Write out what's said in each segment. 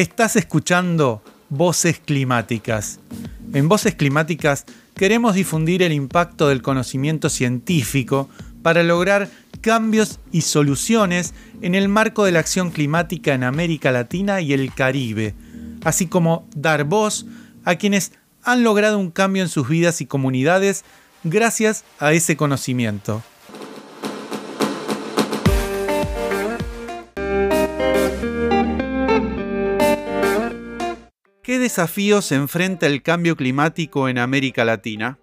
Estás escuchando Voces Climáticas. En Voces Climáticas queremos difundir el impacto del conocimiento científico para lograr cambios y soluciones en el marco de la acción climática en América Latina y el Caribe, así como dar voz a quienes han logrado un cambio en sus vidas y comunidades gracias a ese conocimiento. ¿Qué desafíos enfrenta el cambio climático en América Latina?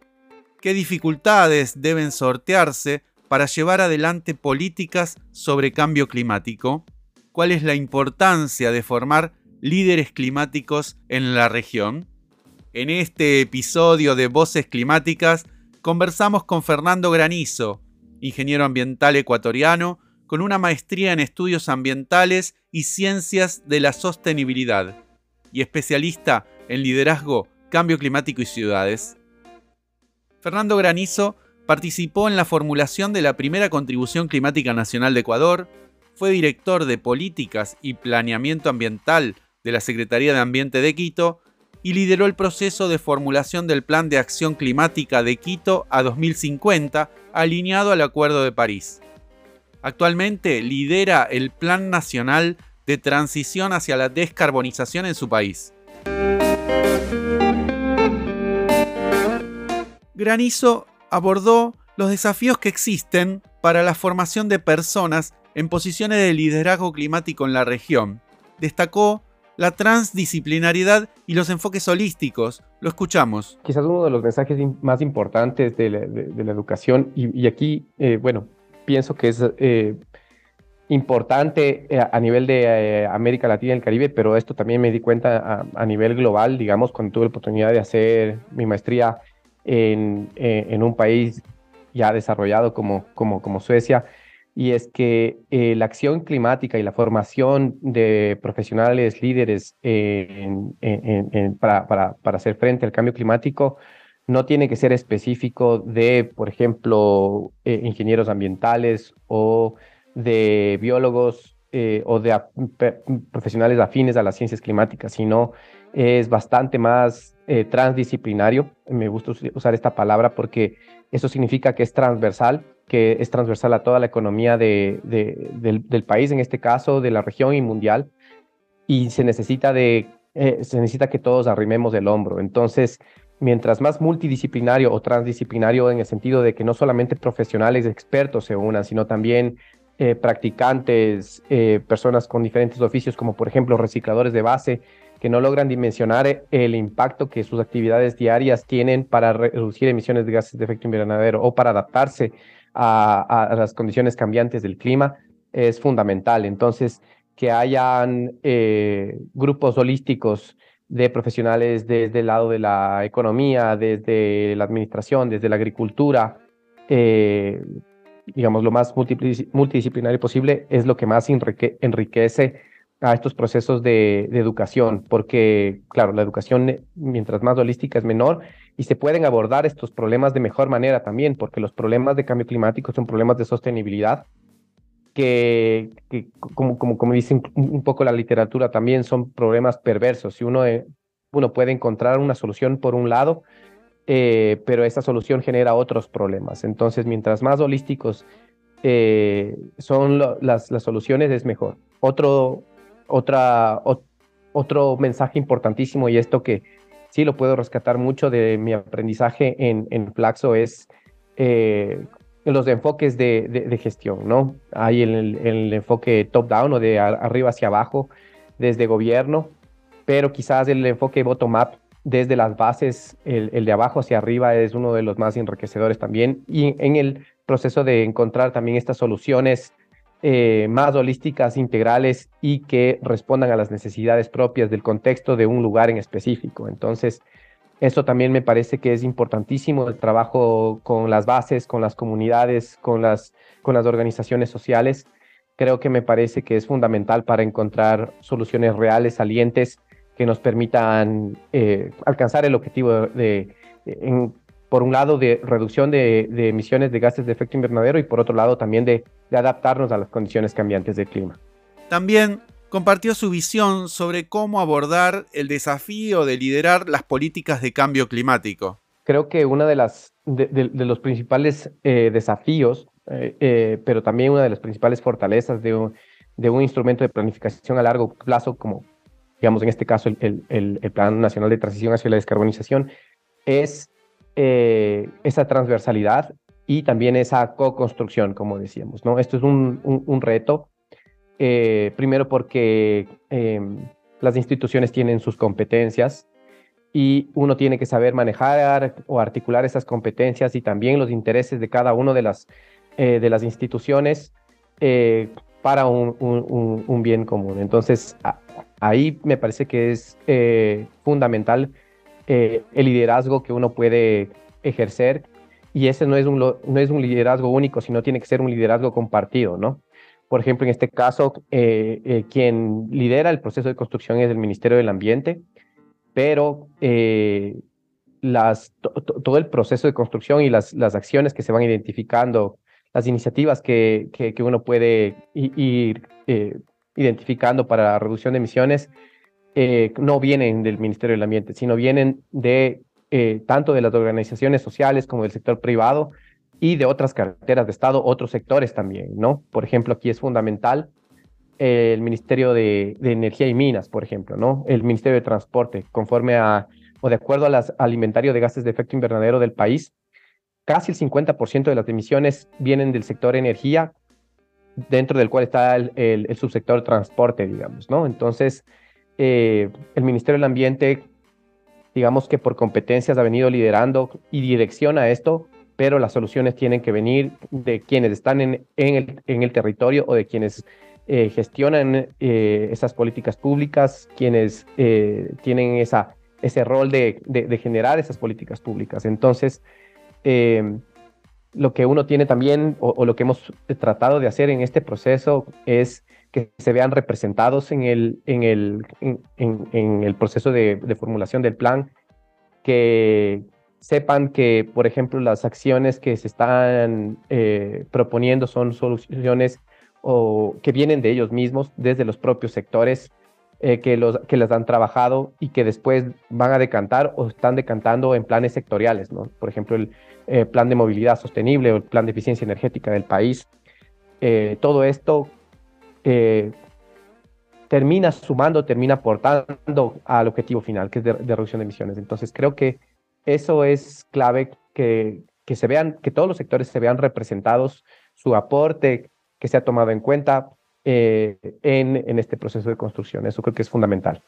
¿Qué dificultades deben sortearse para llevar adelante políticas sobre cambio climático? ¿Cuál es la importancia de formar líderes climáticos en la región? En este episodio de Voces Climáticas conversamos con Fernando Granizo, ingeniero ambiental ecuatoriano con una maestría en estudios ambientales y ciencias de la sostenibilidad y especialista en liderazgo, cambio climático y ciudades. Fernando Granizo participó en la formulación de la primera contribución climática nacional de Ecuador, fue director de políticas y planeamiento ambiental de la Secretaría de Ambiente de Quito y lideró el proceso de formulación del Plan de Acción Climática de Quito a 2050, alineado al Acuerdo de París. Actualmente lidera el Plan Nacional de transición hacia la descarbonización en su país. Granizo abordó los desafíos que existen para la formación de personas en posiciones de liderazgo climático en la región. Destacó la transdisciplinariedad y los enfoques holísticos. Lo escuchamos. Quizás uno de los mensajes más importantes de la, educación, y, aquí, eh, bueno, pienso que es eh, importante eh, a nivel de eh, América Latina y el Caribe, pero esto también me di cuenta a, nivel global, digamos, cuando tuve la oportunidad de hacer mi maestría en, eh, en un país ya desarrollado como, como, Suecia, y es que la acción climática y la formación de profesionales líderes para, para, para hacer frente al cambio climático no tiene que ser específico de, por ejemplo, ingenieros ambientales o de biólogos eh, o de profesionales afines a las ciencias climáticas, sino es bastante más eh, transdisciplinario. Me gusta usar esta palabra porque eso significa que es transversal, que es transversal a toda la economía de, del, país, en este caso, de la región y mundial, y se necesita, de, eh, se necesita que todos arrimemos el hombro. Entonces, mientras más multidisciplinario o transdisciplinario en el sentido de que no solamente profesionales expertos se unan, sino también eh, practicantes, eh, personas con diferentes oficios, como por ejemplo recicladores de base, que no logran dimensionar el impacto que sus actividades diarias tienen para reducir emisiones de gases de efecto invernadero o para adaptarse a, las condiciones cambiantes del clima, es fundamental. Entonces, que hayan eh, grupos holísticos de profesionales desde el lado de la economía, desde la administración, desde la agricultura, digamos, lo más multidisciplinario posible es lo que más enriquece a estos procesos de, educación, porque, claro, la educación, mientras más holística, es menor y se pueden abordar estos problemas de mejor manera también, porque los problemas de cambio climático son problemas de sostenibilidad que, como, como, como dice un poco la literatura, también son problemas perversos. Si uno, eh, uno puede encontrar una solución por un lado, eh, pero esa solución genera otros problemas. Entonces, mientras más holísticos eh, son las, las, soluciones, es mejor. Otro, otra, otro mensaje importantísimo, y esto que sí lo puedo rescatar mucho de mi aprendizaje en, en Flaxo, es eh, los enfoques de, de, gestión, ¿no? Hay el, el enfoque top-down o de arriba hacia abajo, desde gobierno, pero quizás el enfoque bottom-up desde las bases, el, de abajo hacia arriba es uno de los más enriquecedores también. Y en el proceso de encontrar también estas soluciones eh, más holísticas, integrales y que respondan a las necesidades propias del contexto de un lugar en específico. Entonces, eso también me parece que es importantísimo, el trabajo con las bases, con las comunidades, con las, con las organizaciones sociales. Creo que me parece que es fundamental para encontrar soluciones reales, salientes, que nos permitan eh, alcanzar el objetivo de, por un lado, de reducción de, emisiones de gases de efecto invernadero y por otro lado también de, adaptarnos a las condiciones cambiantes del clima. También compartió su visión sobre cómo abordar el desafío de liderar las políticas de cambio climático. Creo que uno de, las, de, los principales eh, desafíos, eh, eh, pero también una de las principales fortalezas de un, de un, instrumento de planificación a largo plazo, como digamos en este caso el, el, el Plan Nacional de Transición hacia la Descarbonización, es esa transversalidad y también esa co-construcción, como decíamos. ¿no? Esto es un, un reto eh, primero porque em, las instituciones tienen sus competencias y uno tiene que saber manejar o articular esas competencias y también los intereses de cada una de las, eh, de las instituciones eh, para un, un, bien común. Entonces, ahí me parece que es fundamental el liderazgo que uno puede ejercer y ese no es, un, no es un liderazgo único, sino tiene que ser un liderazgo compartido, ¿no? Por ejemplo, en este caso, eh, eh, quien lidera el proceso de construcción es el Ministerio del Ambiente, pero eh, todo el proceso de construcción y las, las acciones que se van identificando, las iniciativas que, que, uno puede ir identificando para la reducción de emisiones, no vienen del Ministerio del Ambiente, sino vienen de tanto de las organizaciones sociales como del sector privado, y de otras carteras de Estado, otros sectores también, ¿no? Por ejemplo, aquí es fundamental el Ministerio de, Energía y Minas, por ejemplo, ¿no? El Ministerio de Transporte, conforme a, o de acuerdo al inventario de gases de efecto invernadero del país, casi el 50% de las emisiones vienen del sector energía, dentro del cual está el, el, subsector transporte, digamos, ¿no? Entonces, eh, el Ministerio del Ambiente, digamos que por competencias ha venido liderando y direcciona esto pero las soluciones tienen que venir de quienes están en, en, el, territorio o de quienes eh, gestionan eh, esas políticas públicas, quienes eh, tienen esa, ese rol de, de, generar esas políticas públicas. Entonces, lo que uno tiene también, o, lo que hemos tratado de hacer en este proceso, es que se vean representados en el, en el, en, el proceso de, de formulación del plan, que, sepan que, por ejemplo, las acciones que se están eh, proponiendo son soluciones o que vienen de ellos mismos, desde los propios sectores eh, que, los, que las han trabajado y que después van a decantar o están decantando en planes sectoriales, ¿no? Por ejemplo, el eh, plan de movilidad sostenible o el plan de eficiencia energética del país. todo esto termina sumando, termina aportando al objetivo final, que es de reducción de emisiones. Entonces, creo que eso es clave que, que se vean, que todos los sectores se vean representados, su aporte que se ha tomado en cuenta eh, en, en este proceso de construcción. Eso creo que es fundamental.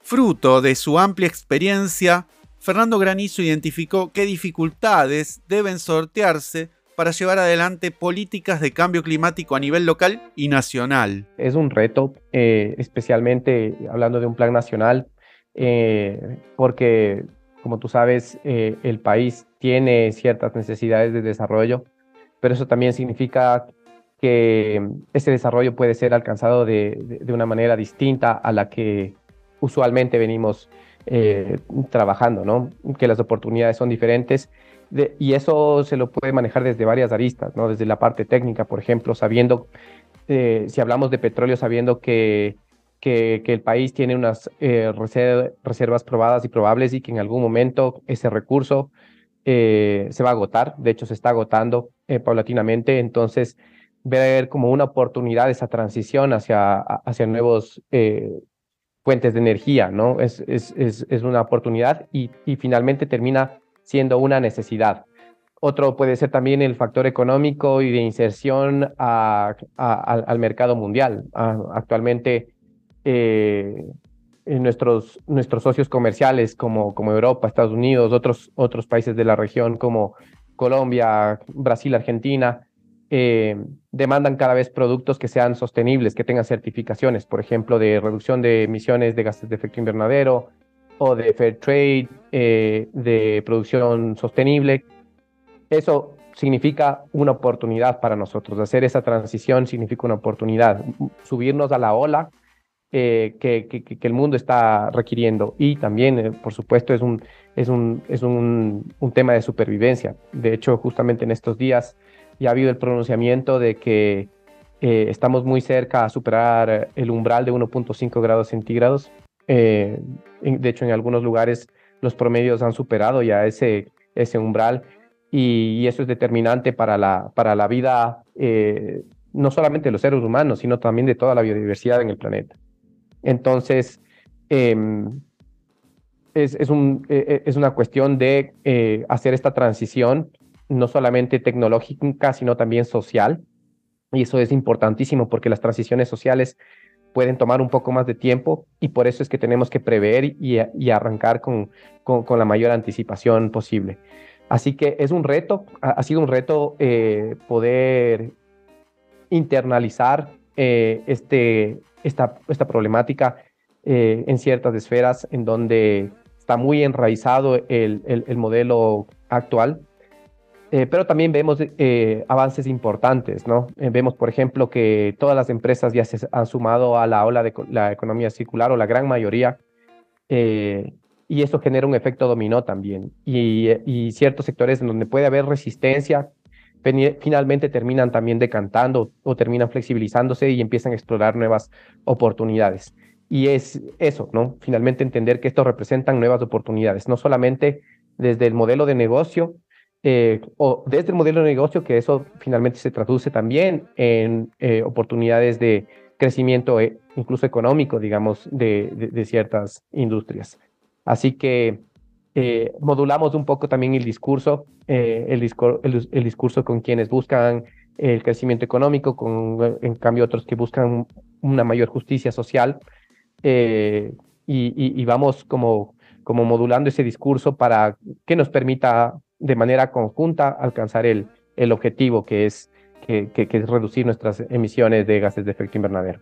Fruto de su amplia experiencia, Fernando Granizo identificó qué dificultades deben sortearse para llevar adelante políticas de cambio climático a nivel local y nacional. Es un reto, eh, especialmente hablando de un plan nacional, eh, porque como tú sabes, eh, el país tiene ciertas necesidades de desarrollo, pero eso también significa que ese desarrollo puede ser alcanzado de, una manera distinta a la que usualmente venimos eh, trabajando, ¿no? Que las oportunidades son diferentes y eso se lo puede manejar desde varias aristas, ¿no? Desde la parte técnica, por ejemplo, sabiendo, eh, si hablamos de petróleo, sabiendo que que, el país tiene unas eh, reservas probadas y probables y que en algún momento ese recurso se va a agotar. De hecho, se está agotando paulatinamente. Entonces, ver como una oportunidad esa transición hacia, hacia nuevos fuentes de energía, ¿no? Es, es, es, una oportunidad y, y, finalmente termina siendo una necesidad. Otro puede ser también el factor económico y de inserción al mercado mundial. Actualmente, eh, nuestros, nuestros socios comerciales como, como Europa, Estados Unidos, otros, otros países de la región como Colombia, Brasil, Argentina, eh, demandan cada vez productos que sean sostenibles, que tengan certificaciones, por ejemplo, de reducción de emisiones de gases de efecto invernadero o de fair trade, eh, de producción sostenible. Eso significa una oportunidad para nosotros. Hacer esa transición significa una oportunidad. Subirnos a la ola eh, que, el mundo está requiriendo. Y también, por supuesto, es, un, es, un, es un, un, tema de supervivencia. De hecho, justamente en estos días ya ha habido el pronunciamiento de que eh, estamos muy cerca a superar el umbral de 1.5 grados centígrados. Eh, de hecho, en algunos lugares los promedios han superado ya ese, ese umbral y, eso es determinante para la, para la vida, eh, no solamente de los seres humanos, sino también de toda la biodiversidad en el planeta. Entonces, em, es, es, un, es, una cuestión de hacer esta transición, no solamente tecnológica, sino también social y eso es importantísimo porque las transiciones sociales pueden tomar un poco más de tiempo y por eso es que tenemos que prever y, arrancar con, con, la mayor anticipación posible. Así que es un reto, ha, sido un reto eh, poder internalizar eh, este, esta, esta problemática eh, en ciertas esferas en donde está muy enraizado el, el modelo actual eh, pero también vemos eh, avances importantes, ¿no? Eh, vemos, por ejemplo, que todas las empresas ya se han sumado a la ola de la economía circular, o la gran mayoría, y eso genera un efecto dominó también. Y, y, ciertos sectores en donde puede haber resistencia, finalmente terminan también decantando o terminan flexibilizándose y empiezan a explorar nuevas oportunidades. Y es eso, ¿no? Finalmente entender que esto representan nuevas oportunidades, no solamente desde el modelo de negocio, eh, o desde el modelo de negocio, que eso finalmente se traduce también en eh, oportunidades de crecimiento, eh, incluso económico, digamos, de, ciertas industrias. Así que modulamos un poco también el discurso, el, el, discurso con quienes buscan el crecimiento económico, con en cambio otros que buscan una mayor justicia social, y, y, vamos como, como modulando ese discurso para que nos permita de manera conjunta alcanzar el, el objetivo que es, que, es reducir nuestras emisiones de gases de efecto invernadero.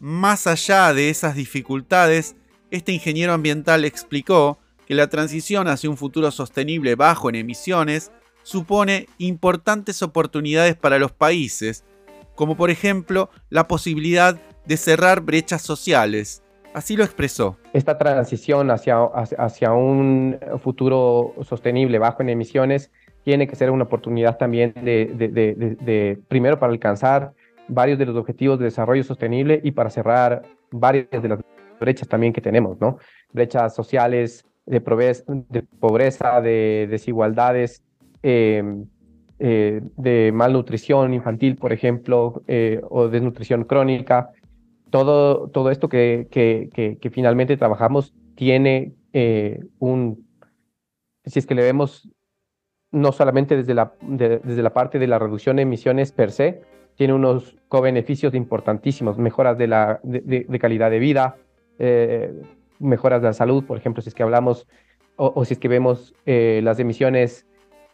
Más allá de esas dificultades, este ingeniero ambiental explicó que la transición hacia un futuro sostenible bajo en emisiones supone importantes oportunidades para los países, como por ejemplo la posibilidad de cerrar brechas sociales, Así lo expresó. Esta transición hacia, hacia, un futuro sostenible, bajo en emisiones, tiene que ser una oportunidad también de, de, primero, para alcanzar varios de los objetivos de desarrollo sostenible y para cerrar varias de las brechas también que tenemos, ¿no? Brechas sociales, de, de pobreza, de desigualdades, em, eh, de malnutrición infantil, por ejemplo, eh, o desnutrición crónica, todo, todo esto que, que, finalmente trabajamos tiene eh, un, si es que le vemos no solamente desde la, desde la parte de la reducción de emisiones per se, tiene unos co-beneficios importantísimos, mejoras de, la, de, calidad de vida, eh, mejoras de la salud, por ejemplo, si es que hablamos o, si es que vemos eh, las emisiones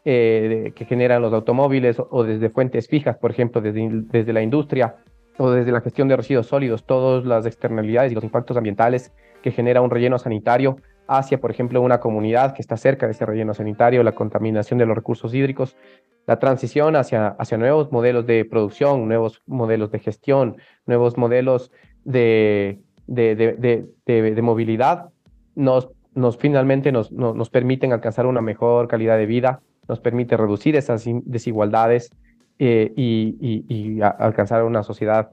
que generan los automóviles o, desde fuentes fijas, por ejemplo, desde, desde la industria, o desde la gestión de residuos sólidos, todas las externalidades y los impactos ambientales que genera un relleno sanitario hacia, por ejemplo, una comunidad que está cerca de ese relleno sanitario, la contaminación de los recursos hídricos, la transición hacia, hacia nuevos modelos de producción, nuevos modelos de gestión, nuevos modelos de, de, de, de movilidad, nos, nos finalmente nos, nos permiten alcanzar una mejor calidad de vida, nos permite reducir esas desigualdades eh, y, alcanzar una sociedad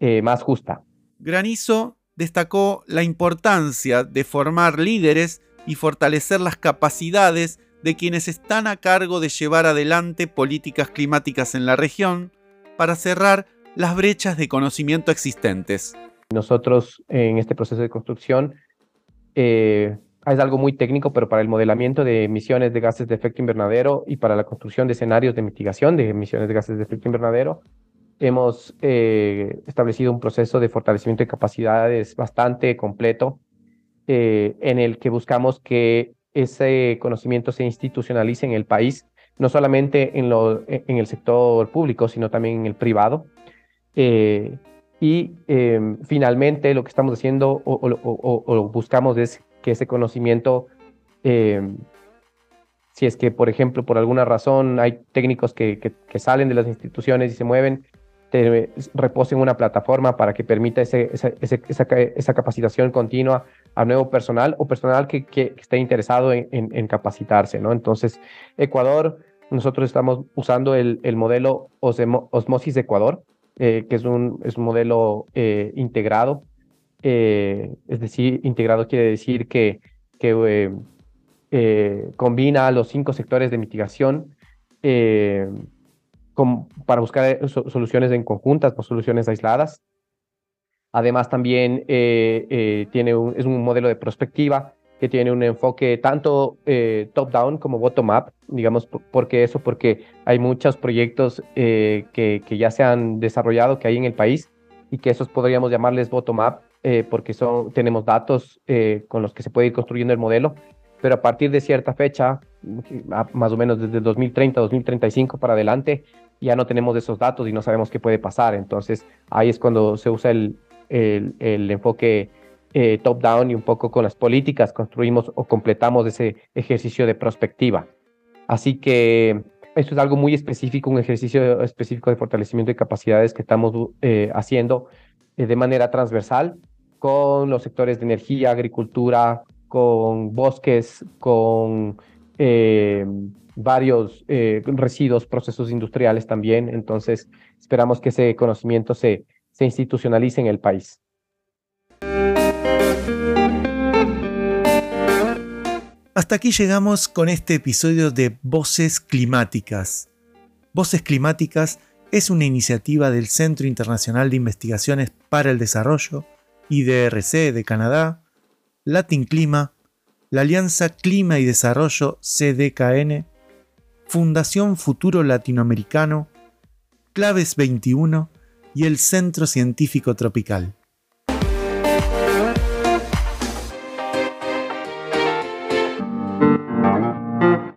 eh, más justa. Granizo destacó la importancia de formar líderes y fortalecer las capacidades de quienes están a cargo de llevar adelante políticas climáticas en la región para cerrar las brechas de conocimiento existentes. Nosotros en este proceso de construcción eh, es algo muy técnico, pero para el modelamiento de emisiones de gases de efecto invernadero y para la construcción de escenarios de mitigación de emisiones de gases de efecto invernadero, hemos eh, establecido un proceso de fortalecimiento de capacidades bastante completo eh, en el que buscamos que ese conocimiento se institucionalice en el país, no solamente en, lo, en el sector público, sino también en el privado. Eh, y finalmente lo que estamos haciendo o, o buscamos es que ese conocimiento, eh, si es que, por ejemplo, por alguna razón hay técnicos que, salen de las instituciones y se mueven, te reposen una plataforma para que permita ese, esa, esa, capacitación continua a nuevo personal o personal que, esté interesado en, capacitarse, ¿no? Entonces, Ecuador, nosotros estamos usando el, el modelo Osmosis Ecuador, que es un, es un modelo integrado. Es decir, integrado quiere decir que, que combina los cinco sectores de mitigación para buscar soluciones en conjuntas, o soluciones aisladas. Además, también tiene es un modelo de prospectiva que tiene un enfoque tanto eh, top-down como bottom-up, digamos, porque eso, porque hay muchos proyectos eh, que, que, ya se han desarrollado, que hay en el país, y que esos podríamos llamarles bottom-up, eh, porque son, tenemos datos con los que se puede ir construyendo el modelo, pero a partir de cierta fecha, más o menos desde 2030, 2035 para adelante, ya no tenemos esos datos y no sabemos qué puede pasar. Entonces, ahí es cuando se usa el, el, el enfoque eh, top-down y un poco con las políticas construimos o completamos ese ejercicio de prospectiva. Así que esto es algo muy específico, un ejercicio específico de fortalecimiento de capacidades que estamos eh, haciendo eh, de manera transversal con los sectores de energía, agricultura, con bosques, con varios residuos, procesos industriales también. Entonces, esperamos que ese conocimiento se, se institucionalice en el país. Hasta aquí llegamos con este episodio de Voces Climáticas. Voces Climáticas es una iniciativa del Centro Internacional de Investigaciones para el Desarrollo, IDRC de Canadá, Latin Clima, la Alianza Clima y Desarrollo CDKN, Fundación Futuro Latinoamericano, Claves 21 y el Centro Científico Tropical.